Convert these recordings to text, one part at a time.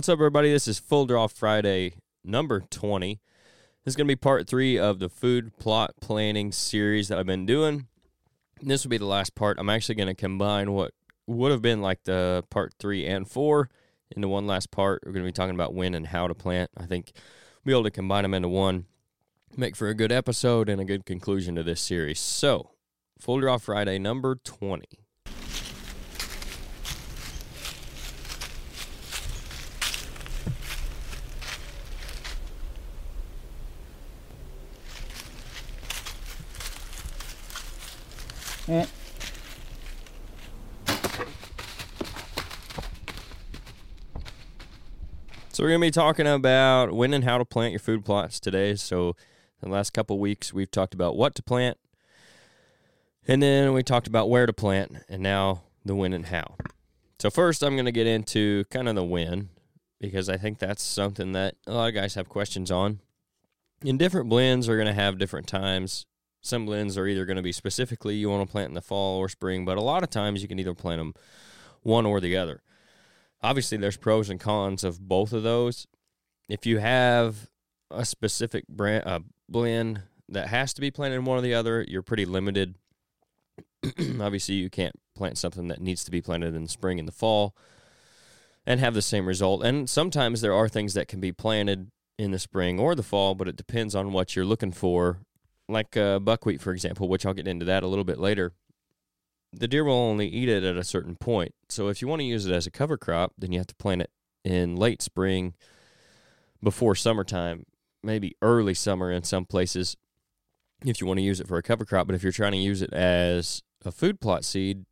What's up, everybody? This is Full Draw Friday number 20. This is going to be part three of the food plot planning series that I've been doing. This will be the last part. I'm actually going to combine what would have been like the part three and four into one last part. We're going to be talking about when and how to plant. I think we'll be able to combine them into one, make for a good episode and a good conclusion to this series. So, Full Draw Friday number 20. So we're to be talking about when and how to plant your food plots today. So the last couple weeks we've talked about what to plant, and then we talked about where to plant, and now the when and how. So first I'm to get into kind of the when because I think that's something that a lot of guys have questions on. And different blends are to have different times. Some blends are either going to be specifically you want to plant in the fall or spring, but a lot of times you can either plant them one or the other obviously there's pros and cons of both of those. If you have a specific brand uh, blend that has to be planted in one or the other, you're pretty limited. obviously, you can't plant something that needs to be planted in the spring and the fall and have the same result. And sometimes there are things that can be planted in the spring or the fall, but it depends on what you're looking for. Like uh, buckwheat, for example, which I'll get into that a little bit later the deer will only eat it at a certain point. So if you want to use it as a cover crop, then you have to plant it in late spring before summertime, maybe early summer in some places if you want to use it for a cover crop. But if you're trying to use it as a food plot seed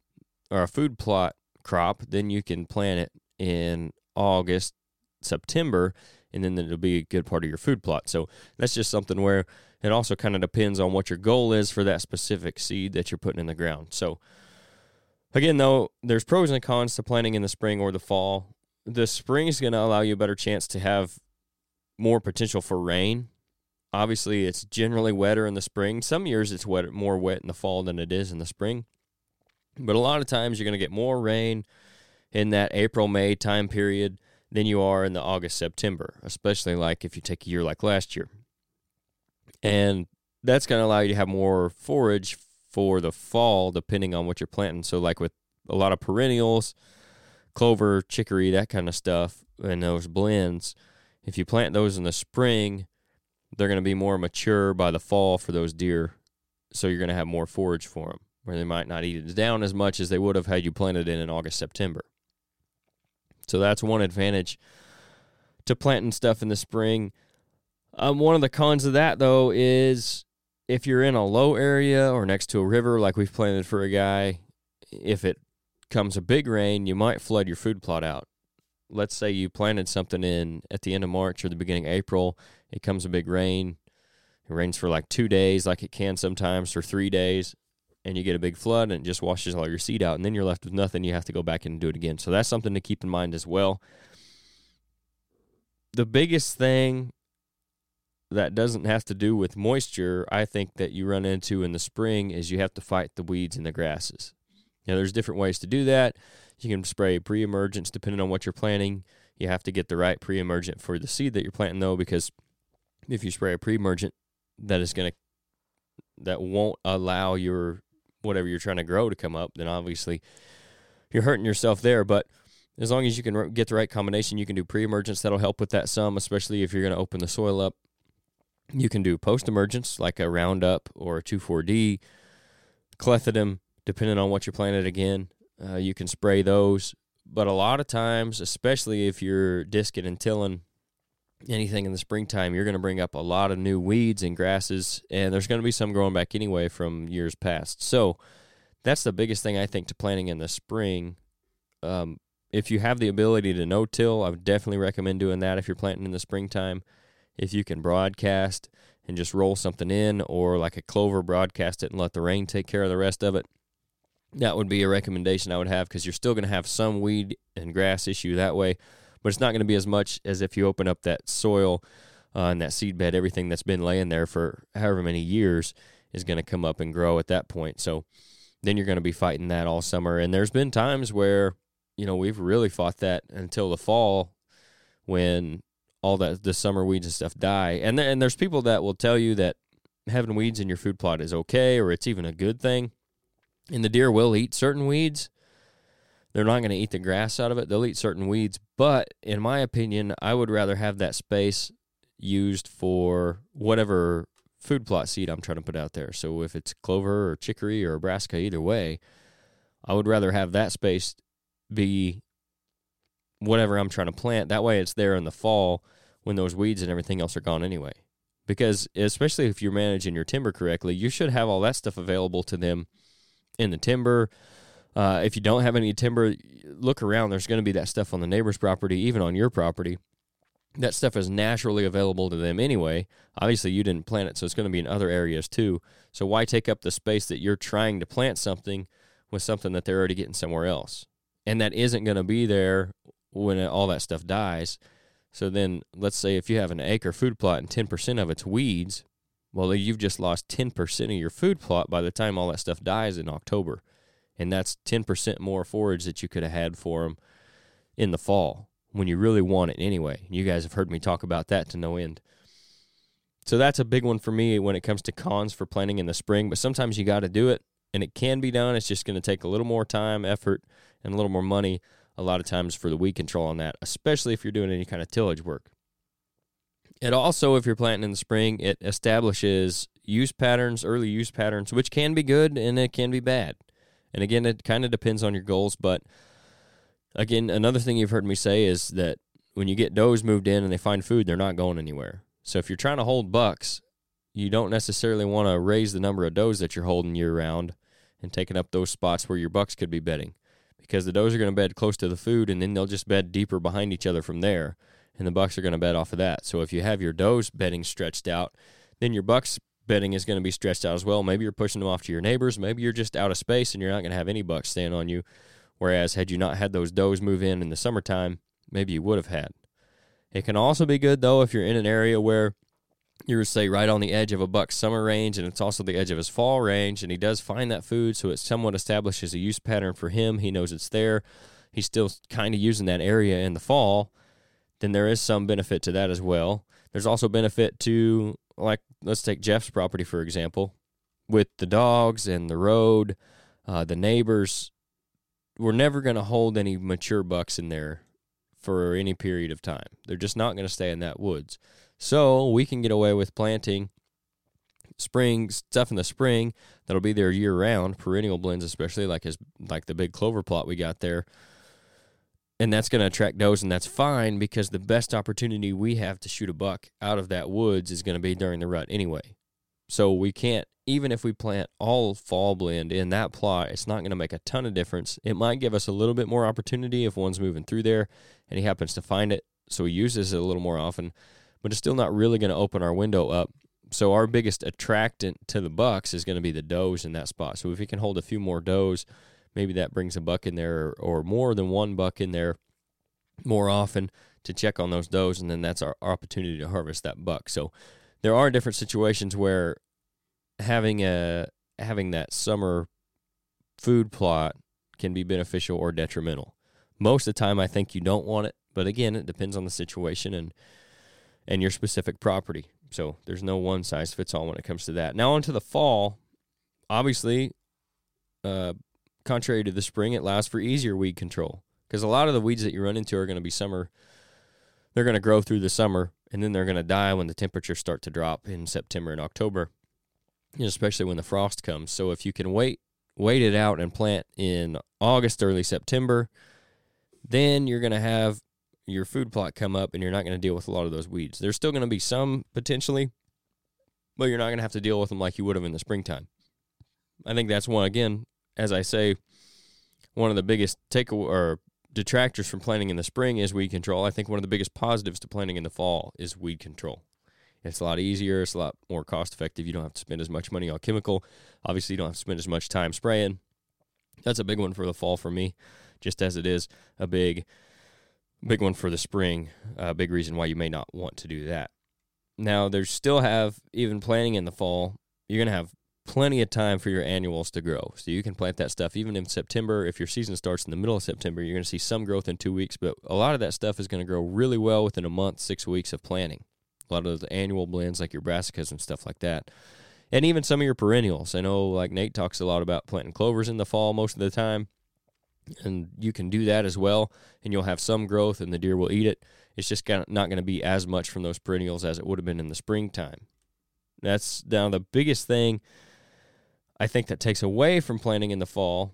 or a food plot crop, then you can plant it in August, September, and then it'll be a good part of your food plot. So that's just something where it also kind of depends on what your goal is for that specific seed that you're putting in the ground. So Again, though, there's pros and cons to planting in the spring or the fall. The spring is going to allow you a better chance to have more potential for rain. Obviously, it's generally wetter in the spring. Some years it's wet, more wet in the fall than it is in the spring. But a lot of times you're going to get more rain in that April May time period than you are in the August September, especially like if you take a year like last year. And that's going to allow you to have more forage for the fall, depending on what you're planting. So, like with a lot of perennials, clover, chicory, that kind of stuff, and those blends, if you plant those in the spring, they're going to be more mature by the fall for those deer. So, you're going to have more forage for them, where they might not eat it down as much as they would have had you planted in in August, September. So, that's one advantage to planting stuff in the spring. Um, one of the cons of that, though, is if you're in a low area or next to a river, like we've planted for a guy, if it comes a big rain, you might flood your food plot out. Let's say you planted something in at the end of March or the beginning of April, it comes a big rain. It rains for like two days, like it can sometimes, for three days, and you get a big flood and it just washes all your seed out, and then you're left with nothing. You have to go back and do it again. So that's something to keep in mind as well. The biggest thing that doesn't have to do with moisture, I think that you run into in the spring is you have to fight the weeds and the grasses. Now, there's different ways to do that. You can spray pre-emergence depending on what you're planting. You have to get the right pre-emergent for the seed that you're planting, though, because if you spray a pre-emergent, that is going to that won't allow your whatever you're trying to grow to come up. Then obviously you're hurting yourself there. But as long as you can get the right combination, you can do pre-emergence. That'll help with that some, especially if you're going to open the soil up you can do post emergence like a Roundup or a 2,4-D, clethodim, depending on what you're planted again. Uh, you can spray those. But a lot of times, especially if you're disking and tilling anything in the springtime, you're going to bring up a lot of new weeds and grasses, and there's going to be some growing back anyway from years past. So that's the biggest thing I think to planting in the spring. Um, if you have the ability to no till, I would definitely recommend doing that if you're planting in the springtime if you can broadcast and just roll something in, or like a clover, broadcast it and let the rain take care of the rest of it. That would be a recommendation I would have because you're still going to have some weed and grass issue that way, but it's not going to be as much as if you open up that soil uh, and that seed bed. Everything that's been laying there for however many years is going to come up and grow at that point. So then you're going to be fighting that all summer. And there's been times where, you know, we've really fought that until the fall when all that the summer weeds and stuff die. And there, and there's people that will tell you that having weeds in your food plot is okay or it's even a good thing. And the deer will eat certain weeds. They're not going to eat the grass out of it. They'll eat certain weeds, but in my opinion, I would rather have that space used for whatever food plot seed I'm trying to put out there. So if it's clover or chicory or brassica, either way, I would rather have that space be whatever I'm trying to plant. That way it's there in the fall when those weeds and everything else are gone anyway. Because especially if you're managing your timber correctly, you should have all that stuff available to them in the timber. Uh, if you don't have any timber, look around. There's going to be that stuff on the neighbor's property, even on your property. That stuff is naturally available to them anyway. Obviously, you didn't plant it, so it's going to be in other areas too. So why take up the space that you're trying to plant something with something that they're already getting somewhere else? And that isn't going to be there when all that stuff dies. So then, let's say if you have an acre food plot and 10% of it's weeds, well, you've just lost 10% of your food plot by the time all that stuff dies in October. And that's 10% more forage that you could have had for them in the fall when you really want it anyway. You guys have heard me talk about that to no end. So that's a big one for me when it comes to cons for planting in the spring, but sometimes you got to do it and it can be done. It's just going to take a little more time, effort, and a little more money a lot of times for the weed control on that, especially if you're doing any kind of tillage work. It also, if you're planting in the spring, it establishes use patterns, early use patterns, which can be good and it can be bad. And again, it kind of depends on your goals. But again, another thing you've heard me say is that when you get does moved in and they find food, they're not going anywhere. So if you're trying to hold bucks, you don't necessarily want to raise the number of does that you're holding year round and taking up those spots where your bucks could be bedding because the does are going to bed close to the food and then they'll just bed deeper behind each other from there and the bucks are going to bed off of that. So if you have your does bedding stretched out then your bucks bedding is going to be stretched out as well. Maybe you're pushing them off to your neighbors. Maybe you're just out of space and you're not going to have any bucks staying on you. Whereas had you not had those does move in in the summertime maybe you would have had. It can also be good though if you're in an area where you're say right on the edge of a buck's summer range and it's also the edge of his fall range and he does find that food so it somewhat establishes a use pattern for him. He knows it's there. He's still kind of using that area in the fall. Then there is some benefit to that as well. There's also benefit to like let's take jeff's property for example. With the dogs and the road uh, the neighbors we're never going to hold any mature bucks in there for any period of time. They're just not going to stay in that woods so we can get away with planting spring stuff in the spring that'll be there year round, perennial blends especially like his like the big clover plot we got there. And that's going to attract does, and that's fine because the best opportunity we have to shoot a buck out of that woods is going to be during the rut anyway. So we can't, even if we plant all fall blend in that plot, it's not going to make a ton of difference. It might give us a little bit more opportunity if one's moving through there and he happens to find it. So he uses it a little more often but it's still not really going to open our window up. So our biggest attractant to the bucks is going to be the does in that spot. So if we can hold a few more does, maybe that brings a buck in there or more than one buck in there more often to check on those does, and then that's our opportunity to harvest that buck. So there are different situations where having a having that summer food plot can be beneficial or detrimental. Most of the time, I think you don't want it, but again, it depends on the situation and and your specific property. So there's no one size fits all when it comes to that. Now onto the fall, obviously, uh, contrary to the spring, it allows for easier weed control because a lot of the weeds that you run into are going to be summer. They're going to grow through the summer and then they're going to die when the temperatures start to drop in September and October, especially when the frost comes. So if you can wait wait it out and plant in August, early September, then you're going to have your food plot come up and you're not going to deal with a lot of those weeds. There's still going to be some potentially, but you're not going to have to deal with them like you would have in the springtime. I think that's one again, as I say, one of the biggest take or detractors from planting in the spring is weed control. I think one of the biggest positives to planting in the fall is weed control. It's a lot easier, it's a lot more cost effective. You don't have to spend as much money on chemical. Obviously, you don't have to spend as much time spraying. That's a big one for the fall for me, just as it is a big big one for the spring. Uh, big reason why you may not want to do that. Now, there's still have even planting in the fall. You're gonna have plenty of time for your annuals to grow. So you can plant that stuff even in September. If your season starts in the middle of September, you're going to see some growth in two weeks, but a lot of that stuff is going to grow really well within a month, six weeks of planting. A lot of the annual blends like your brassicas and stuff like that. And even some of your perennials. I know like Nate talks a lot about planting clovers in the fall most of the time. And you can do that as well, and you'll have some growth, and the deer will eat it. It's just not going to be as much from those perennials as it would have been in the springtime. That's now the biggest thing I think that takes away from planting in the fall.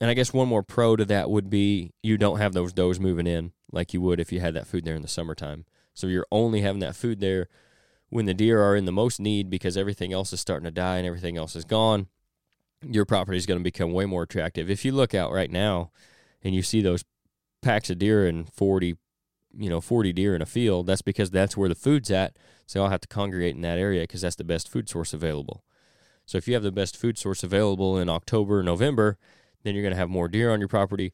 And I guess one more pro to that would be you don't have those does moving in like you would if you had that food there in the summertime. So you're only having that food there when the deer are in the most need because everything else is starting to die and everything else is gone. Your property is going to become way more attractive. If you look out right now and you see those packs of deer and 40 you know 40 deer in a field that's because that's where the food's at. So i'll have to congregate in that area because that's the best food source available. So if you have the best food source available in october november then you're going to have more deer on your property.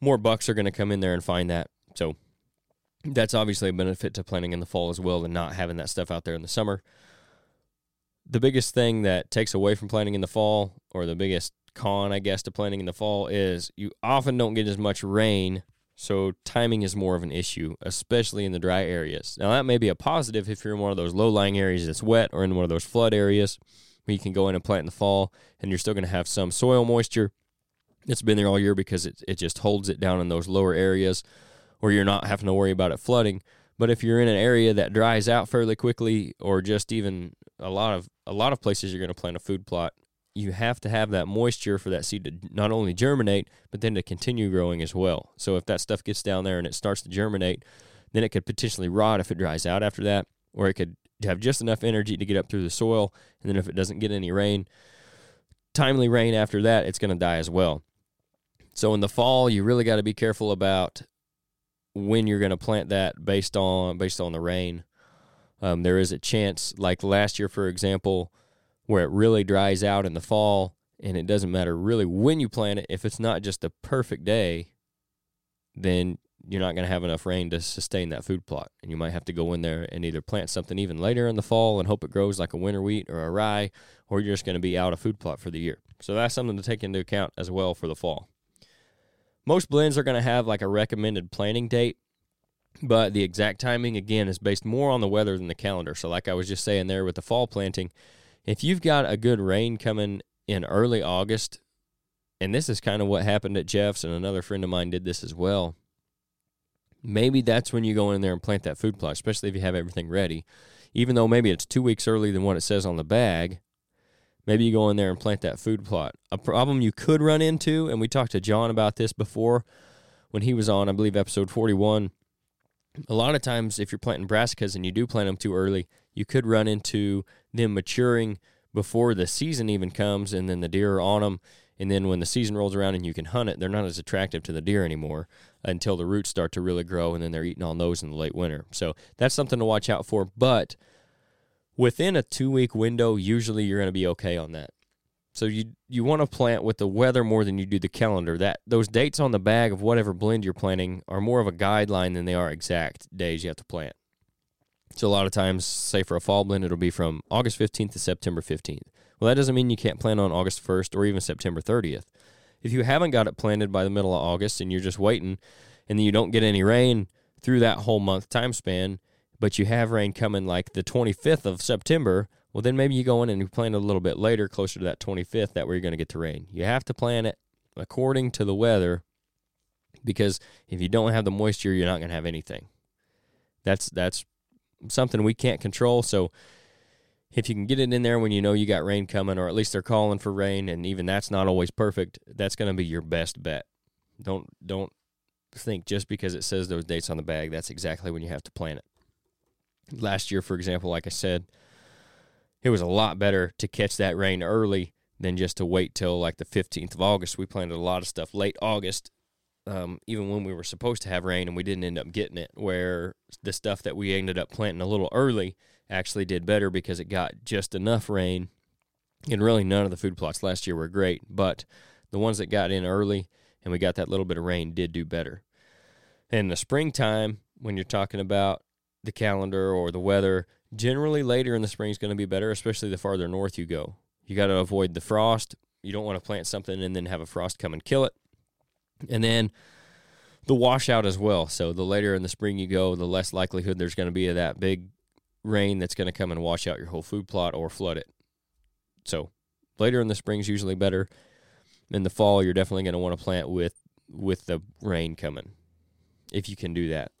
More bucks are going to come in there and find that. So that's obviously a benefit to planting in the fall as well and not having that stuff out there in the summer the biggest thing that takes away from planting in the fall or the biggest con i guess to planting in the fall is you often don't get as much rain so timing is more of an issue, especially in the dry areas. Now that may be a positive if you're in one of those low-lying areas that's wet or in one of those flood areas where you can go in and plant in the fall and you're still going to have some soil moisture that's been there all year because it, it just holds it down in those lower areas or you're not having to worry about it flooding. But if you're in an area that dries out fairly quickly or just even a lot of a lot of places you're going to plant a food plot you have to have that moisture for that seed to not only germinate, but then to continue growing as well. So if that stuff gets down there and it starts to germinate, then it could potentially rot if it dries out after that, or it could have just enough energy to get up through the soil. And then if it doesn't get any rain, timely rain after that, it's going to die as well. So in the fall, you really got to be careful about when you're going to plant that based on based on the rain. Um, there is a chance, like last year, for example, where it really dries out in the fall and it doesn't matter really when you plant it if it's not just a perfect day then you're not going to have enough rain to sustain that food plot. And you might have to go in there and either plant something even later in the fall and hope it grows like a winter wheat or a rye or you're just going to be out of food plot for the year. So that's something to take into account as well for the fall. Most blends are going to have like a recommended planting date but the exact timing again is based more on the weather than the calendar so like i was just saying there with the fall planting if you've got a good rain coming in early August, and this is kind of what happened at Jeff's, and another friend of mine did this as well. Maybe that's when you go in there and plant that food plot, especially if you have everything ready. Even though maybe it's two weeks early than what it says on the bag, maybe you go in there and plant that food plot. A problem you could run into, and we talked to John about this before when he was on, I believe, episode 41. A lot of times, if you're planting brassicas and you do plant them too early, you could run into them maturing before the season even comes, and then the deer are on them. And then when the season rolls around and you can hunt it, they're not as attractive to the deer anymore until the roots start to really grow, and then they're eating on those in the late winter. So that's something to watch out for. But within a two week window, usually you're going to be okay on that. So you you want to plant with the weather more than you do the calendar. That those dates on the bag of whatever blend you're planting are more of a guideline than they are exact days you have to plant. So a lot of times, say for a fall blend, it'll be from August 15th to September 15th. Well, that doesn't mean you can't plant on August 1st or even September 30th. If you haven't got it planted by the middle of August and you're just waiting and then you don't get any rain through that whole month time span, but you have rain coming like the 25th of September, well, then maybe you go in and you plant it a little bit later, closer to that 25th, that where you're going to get the rain. You have to plant it according to the weather because if you don't have the moisture, you're not going to have anything. That's that's something we can't control. So if you can get it in there when you know you got rain coming, or at least they're calling for rain, and even that's not always perfect, that's going to be your best bet. Don't don't think just because it says those dates on the bag, that's exactly when you have to plant it. Last year, for example, like I said, it was a lot better to catch that rain early than just to wait till like the 15th of August. We planted a lot of stuff late August um, even when we were supposed to have rain and we didn't end up getting it, where the stuff that we ended up planting a little early actually did better because it got just enough rain. And really, none of the food plots last year were great, but the ones that got in early and we got that little bit of rain did do better. In the springtime, when you're talking about the calendar or the weather, generally later in the spring is going to be better, especially the farther north you go. You got to avoid the frost. You don't want to plant something and then have a frost come and kill it. And then the washout as well. So the later in the spring you go, the less likelihood there's going to be of that big rain that's going to come and wash out your whole food plot or flood it. So later in the spring is usually better. In the fall, you're definitely going to want to plant with with the rain coming, if you can do that.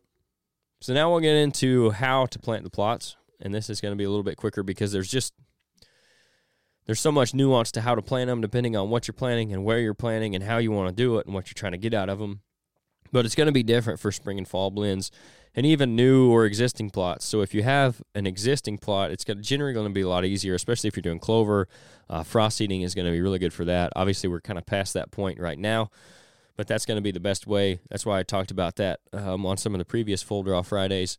So now we'll get into how to plant the plots, and this is going to be a little bit quicker because there's just there's so much nuance to how to plant them depending on what you're planting and where you're planting and how you want to do it and what you're trying to get out of them. But it's going to be different for spring and fall blends and even new or existing plots. So if you have an existing plot, it's generally going to be a lot easier, especially if you're doing clover. Uh, frost seeding is going to be really good for that. Obviously, we're kind of past that point right now, but that's going to be the best way. That's why I talked about that um, on some of the previous full draw Fridays.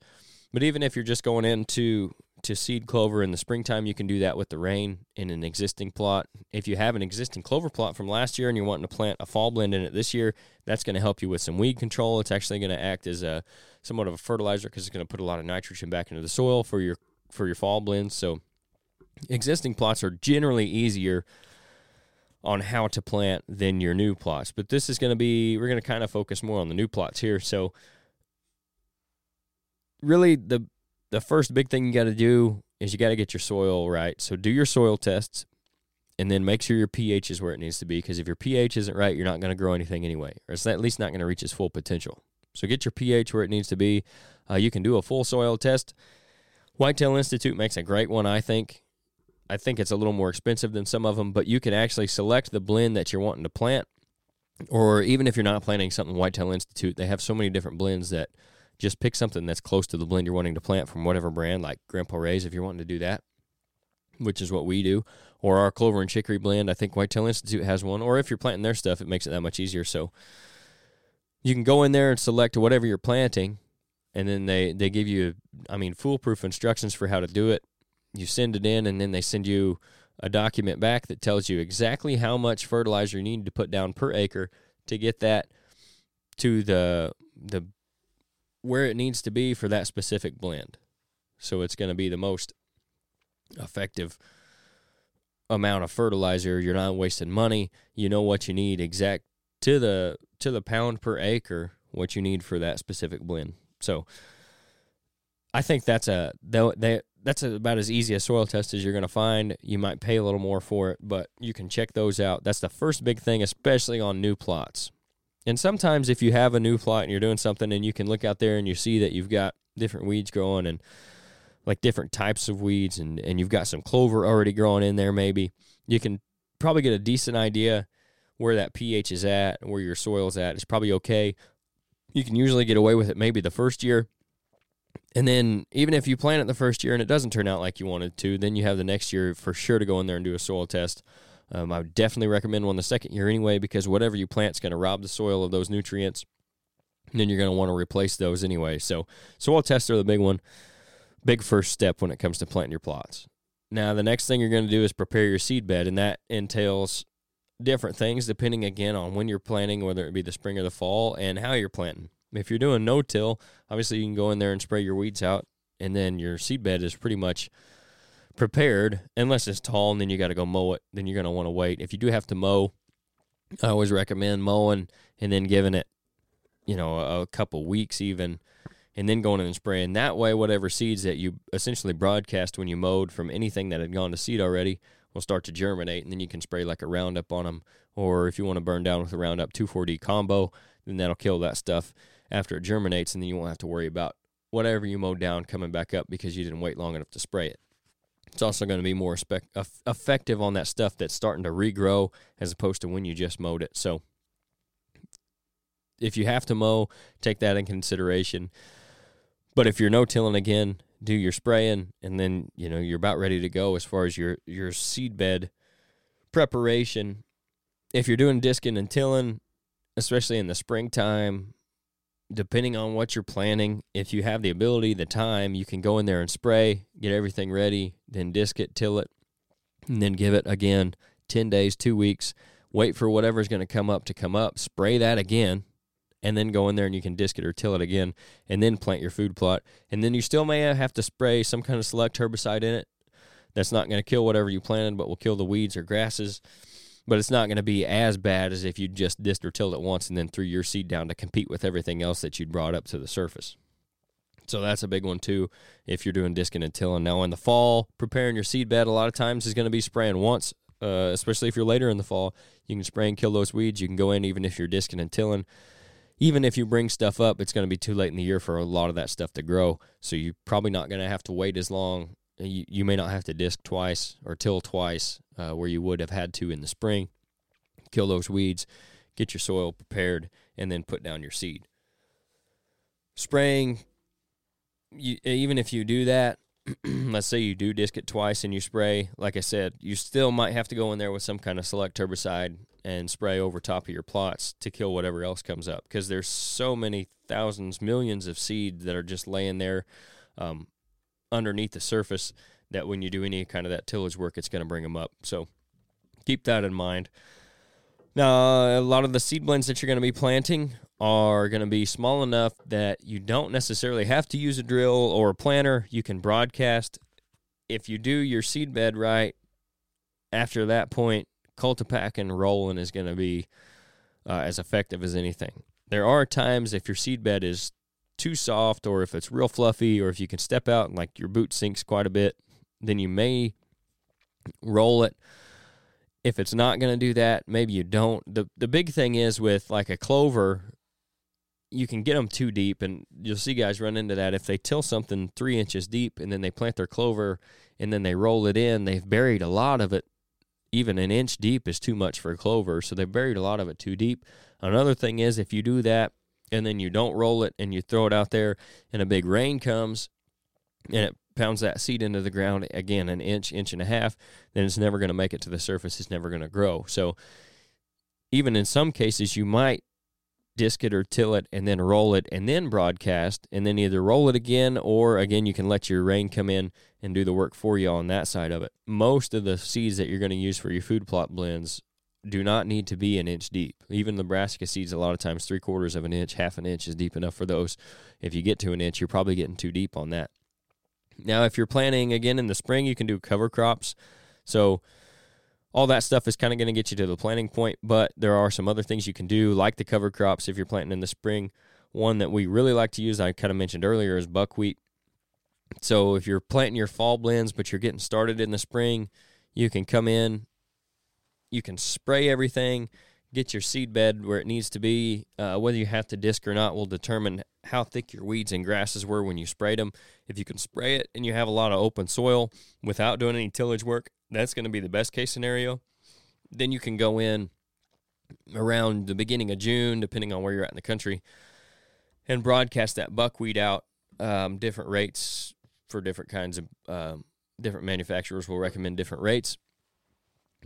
But even if you're just going into to seed clover in the springtime, you can do that with the rain in an existing plot. If you have an existing clover plot from last year and you're wanting to plant a fall blend in it this year, that's going to help you with some weed control. It's actually going to act as a somewhat of a fertilizer because it's going to put a lot of nitrogen back into the soil for your for your fall blends. So existing plots are generally easier on how to plant than your new plots. But this is going to be we're going to kind of focus more on the new plots here. So really the the first big thing you got to do is you got to get your soil right. So do your soil tests and then make sure your pH is where it needs to be because if your pH isn't right, you're not going to grow anything anyway, or it's at least not going to reach its full potential. So get your pH where it needs to be. Uh, you can do a full soil test. Whitetail Institute makes a great one, I think. I think it's a little more expensive than some of them, but you can actually select the blend that you're wanting to plant. Or even if you're not planting something Whitetail Institute, they have so many different blends that just pick something that's close to the blend you're wanting to plant from whatever brand, like Grandpa Ray's, if you're wanting to do that, which is what we do, or our Clover and Chicory blend. I think Whitetail Institute has one. Or if you're planting their stuff, it makes it that much easier. So you can go in there and select whatever you're planting, and then they they give you, I mean, foolproof instructions for how to do it. You send it in, and then they send you a document back that tells you exactly how much fertilizer you need to put down per acre to get that to the the where it needs to be for that specific blend. So it's going to be the most effective amount of fertilizer. You're not wasting money. You know what you need exact to the to the pound per acre what you need for that specific blend. So I think that's a that that's about as easy a soil test as you're going to find. You might pay a little more for it, but you can check those out. That's the first big thing, especially on new plots. And sometimes if you have a new plot and you're doing something and you can look out there and you see that you've got different weeds growing and like different types of weeds and, and you've got some clover already growing in there maybe, you can probably get a decent idea where that pH is at, where your soil's at. It's probably okay. You can usually get away with it maybe the first year. And then even if you plant it the first year and it doesn't turn out like you wanted to, then you have the next year for sure to go in there and do a soil test um, I would definitely recommend one the second year anyway because whatever you plant is going to rob the soil of those nutrients. And then you're going to want to replace those anyway. So soil tests are the big one, big first step when it comes to planting your plots. Now the next thing you're going to do is prepare your seed bed, and that entails different things depending again on when you're planting, whether it be the spring or the fall, and how you're planting. If you're doing no till, obviously you can go in there and spray your weeds out, and then your seed bed is pretty much prepared unless it's tall and then you got to go mow it. Then you're going to want to wait. If you do have to mow, I always recommend mowing and then giving it, you know, a, a couple weeks even, and then going in and spraying. That way, whatever seeds that you essentially broadcast when you mowed from anything that had gone to seed already will start to germinate, and then you can spray like a Roundup on them. Or if you want to burn down with a Roundup 2,4-D combo, then that'll kill that stuff after it germinates, and then you won't have to worry about whatever you mowed down coming back up because you didn't wait long enough to spray it. It's also going to be more effective on that stuff that's starting to regrow as opposed to when you just mowed it. So if you have to mow, take that in consideration. But if you're no tilling again, do your spraying and then, you know, you're about ready to go as far as your your seed bed preparation. If you're doing disking and tilling, especially in the springtime, depending on what you're planning, if you have the ability, the time, you can go in there and spray, get everything ready, then disc it, till it, and then give it again 10 days, two weeks. Wait for whatever's going to come up to come up, spray that again, and then go in there and you can disc it or till it again, and then plant your food plot. And then you still may have to spray some kind of select herbicide in it. That's not going to kill whatever you planted, but will kill the weeds or grasses. But it's not going to be as bad as if you just dissed or tilled it once and then threw your seed down to compete with everything else that you'd brought up to the surface. So that's a big one too if you're doing disking and tilling. Now in the fall, preparing your seed bed a lot of times is going to be spraying once, uh, especially if you're later in the fall. You can spray and kill those weeds. You can go in even if you're disking and tilling. Even if you bring stuff up, it's going to be too late in the year for a lot of that stuff to grow. So you're probably not going to have to wait as long. You, you may not have to disc twice or till twice uh, where you would have had to in the spring. Kill those weeds, get your soil prepared, and then put down your seed. Spraying you, even if you do that, let's say you do disc it twice and you spray, like I said, you still might have to go in there with some kind of select herbicide and spray over top of your plots to kill whatever else comes up because there's so many thousands, millions of seeds that are just laying there um, underneath the surface that when you do any kind of that tillage work, it's going to bring them up. So keep that in mind. Now, a lot of the seed blends that you're going to be planting are going to be small enough that you don't necessarily have to use a drill or a planter. You can broadcast. If you do your seed bed right, after that point, cultipack and rolling is going to be uh, as effective as anything. There are times if your seed bed is too soft or if it's real fluffy or if you can step out and like your boot sinks quite a bit, then you may roll it if it's not going to do that, maybe you don't. The the big thing is with like a clover, you can get them too deep, and you'll see guys run into that if they till something three inches deep and then they plant their clover and then they roll it in. They've buried a lot of it. Even an inch deep is too much for a clover, so they buried a lot of it too deep. Another thing is if you do that and then you don't roll it and you throw it out there and a big rain comes and it pounds that seed into the ground again an inch, inch and a half, then it's never going to make it to the surface. It's never going to grow. So even in some cases, you might disc it or till it and then roll it and then broadcast and then either roll it again or again you can let your rain come in and do the work for you on that side of it. Most of the seeds that you're going to use for your food plot blends do not need to be an inch deep. Even the brassica seeds, a lot of times three quarters of an inch, half an inch is deep enough for those. If you get to an inch, you're probably getting too deep on that. Now, if you're planting again in the spring, you can do cover crops. So all that stuff is kind of going to get you to the planting point, but there are some other things you can do, like the cover crops if you're planting in the spring. One that we really like to use, I kind of mentioned earlier, is buckwheat. So if you're planting your fall blends, but you're getting started in the spring, you can come in, you can spray everything, get your seed bed where it needs to be. Uh, whether you have to disc or not will determine how thick your weeds and grasses were when you sprayed them. If you can spray it and you have a lot of open soil without doing any tillage work, that's going to be the best case scenario. Then you can go in around the beginning of June, depending on where you're at in the country, and broadcast that buckwheat out. Um, different rates for different kinds of um, different manufacturers will recommend different rates.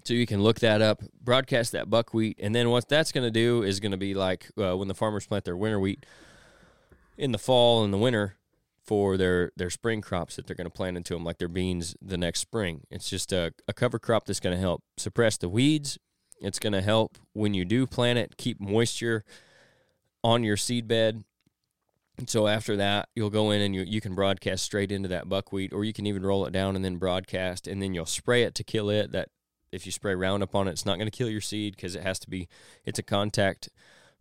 So you can look that up, broadcast that buckwheat, and then what that's going to do is going to be like uh, when the farmers plant their winter wheat in the fall and the winter for their their spring crops that they're going to plant into them, like their beans the next spring. It's just a, a cover crop that's going to help suppress the weeds. It's going to help when you do plant it keep moisture on your seed bed. So after that, you'll go in and you you can broadcast straight into that buckwheat, or you can even roll it down and then broadcast, and then you'll spray it to kill it. That if you spray Roundup on it, it's not going to kill your seed because it has to be it's a contact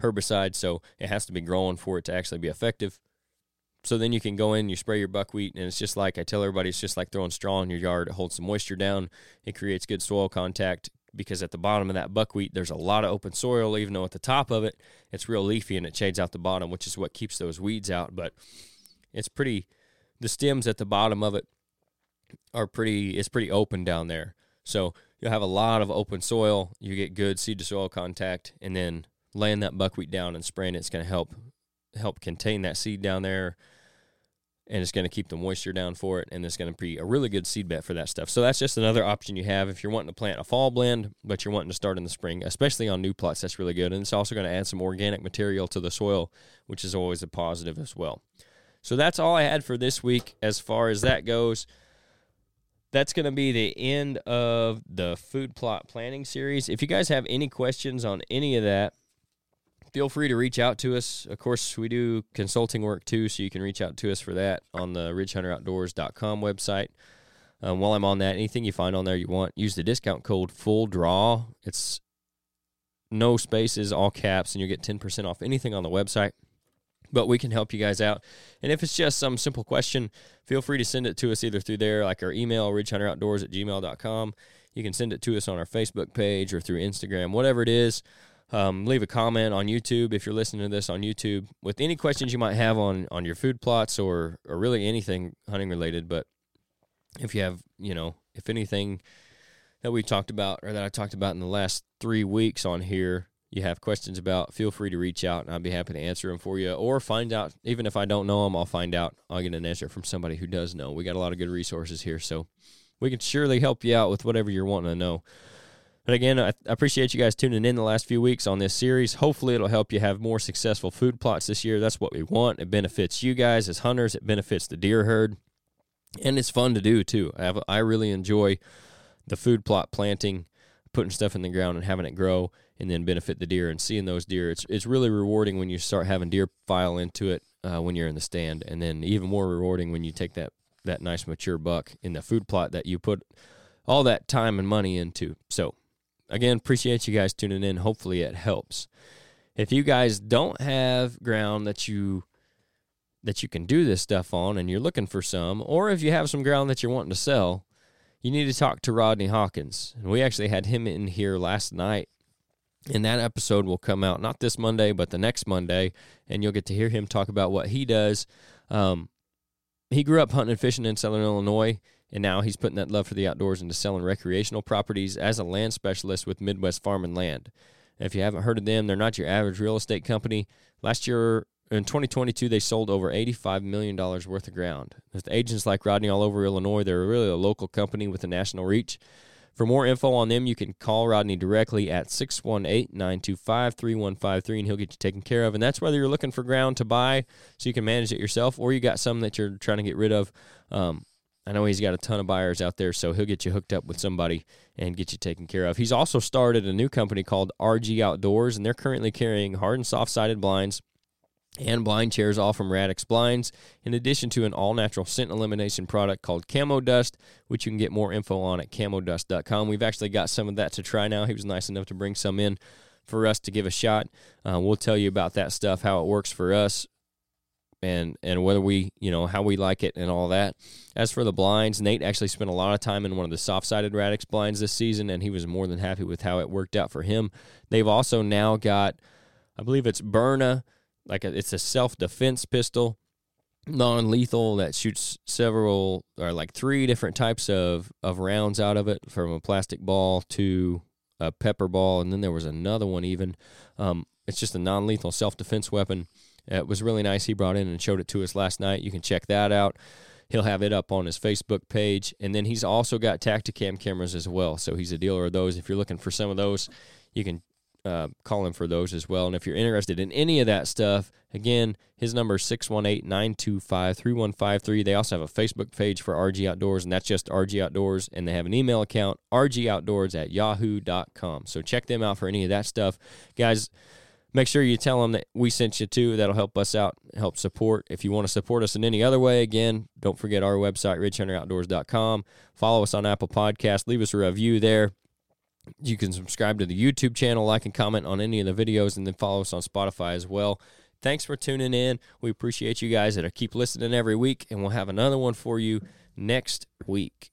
herbicide, so it has to be growing for it to actually be effective. So then you can go in, you spray your buckwheat, and it's just like I tell everybody, it's just like throwing straw in your yard. It holds some moisture down, it creates good soil contact because at the bottom of that buckwheat, there's a lot of open soil, even though at the top of it, it's real leafy and it shades out the bottom, which is what keeps those weeds out. But it's pretty, the stems at the bottom of it are pretty, it's pretty open down there. So you'll have a lot of open soil. You get good seed to soil contact, and then laying that buckwheat down and spraying it's going to help help contain that seed down there and it's going to keep the moisture down for it and it's going to be a really good seed bed for that stuff. So that's just another option you have if you're wanting to plant a fall blend but you're wanting to start in the spring especially on new plots that's really good. And it's also going to add some organic material to the soil which is always a positive as well. So that's all i had for this week as far as that goes that's going to be the end of the food plot planning series if you guys have any questions on any of that feel free to reach out to us. Of course, we do consulting work too, so you can reach out to us for that on the ridgehunteroutdoors.com website. Um, while I'm on that, anything you find on there you want, use the discount code Full Draw. It's no spaces, all caps, and you'll get 10% off anything on the website. But we can help you guys out. And if it's just some simple question, feel free to send it to us either through there, like our email, ridgehunteroutdoors at gmail.com. You can send it to us on our Facebook page or through Instagram, whatever it is. Um, leave a comment on YouTube if you're listening to this on YouTube with any questions you might have on on your food plots or or really anything hunting related. But if you have, you know, if anything that we talked about or that I talked about in the last three weeks on here, you have questions about, feel free to reach out and I'll be happy to answer them for you or find out. Even if I don't know them, I'll find out. I'll get an answer from somebody who does know. We got a lot of good resources here, so we can surely help you out with whatever you're wanting to know. But again, I appreciate you guys tuning in the last few weeks on this series. Hopefully, it'll help you have more successful food plots this year. That's what we want. It benefits you guys as hunters, it benefits the deer herd, and it's fun to do too. I really enjoy the food plot planting, putting stuff in the ground and having it grow, and then benefit the deer and seeing those deer. It's it's really rewarding when you start having deer file into it uh, when you're in the stand, and then even more rewarding when you take that that nice mature buck in the food plot that you put all that time and money into. So again, appreciate you guys tuning in. Hopefully, it helps. If you guys don't have ground that you that you can do this stuff on and you're looking for some, or if you have some ground that you're wanting to sell, you need to talk to Rodney Hawkins. And we actually had him in here last night. And that episode will come out not this Monday, but the next Monday. And you'll get to hear him talk about what he does. Um, he grew up hunting and fishing in Southern Illinois. And now he's putting that love for the outdoors into selling recreational properties as a land specialist with Midwest Farm and Land. If you haven't heard of them, they're not your average real estate company. Last year, in 2022, they sold over $85 million worth of ground. With agents like Rodney all over Illinois, they're really a local company with a national reach. For more info on them, you can call Rodney directly at 618 925 3153 and he'll get you taken care of. And that's whether you're looking for ground to buy so you can manage it yourself or you got some that you're trying to get rid of. Um, I know he's got a ton of buyers out there, so he'll get you hooked up with somebody and get you taken care of. He's also started a new company called RG Outdoors, and they're currently carrying hard and soft sided blinds and blind chairs, all from Radix Blinds, in addition to an all natural scent elimination product called Camo Dust, which you can get more info on at camodust.com. We've actually got some of that to try now. He was nice enough to bring some in for us to give a shot. Uh, we'll tell you about that stuff, how it works for us, and and whether we you know how we like it and all that. As for the blinds, Nate actually spent a lot of time in one of the soft-sided Radix blinds this season, and he was more than happy with how it worked out for him. They've also now got, I believe it's Byrna, like a, it's a self-defense pistol, non-lethal that shoots several or like three different types of of rounds out of it, from a plastic ball to a pepper ball, and then there was another one even. Um, it's just a non-lethal self-defense weapon it was really nice. He brought in and showed it to us last night. You can check that out. He'll have it up on his Facebook page. And then he's also got Tactacam cameras as well. So he's a dealer of those. If you're looking for some of those, you can uh, call him for those as well. And if you're interested in any of that stuff, again, his number is 618 925 3153. They also have a Facebook page for RG Outdoors, and that's just RG Outdoors. And they have an email account, rgoutdoors at yahoo.com. So check them out for any of that stuff. Guys, make sure you tell them that we sent you too. That'll help us out, help support. If you want to support us in any other way, again, don't forget our website, ridgehunteroutdoors.com. Follow us on Apple Podcast. Leave us a review there. You can subscribe to the YouTube channel, like and comment on any of the videos, and then follow us on Spotify as well. Thanks for tuning in. We appreciate you guys that keep listening every week, and we'll have another one for you next week.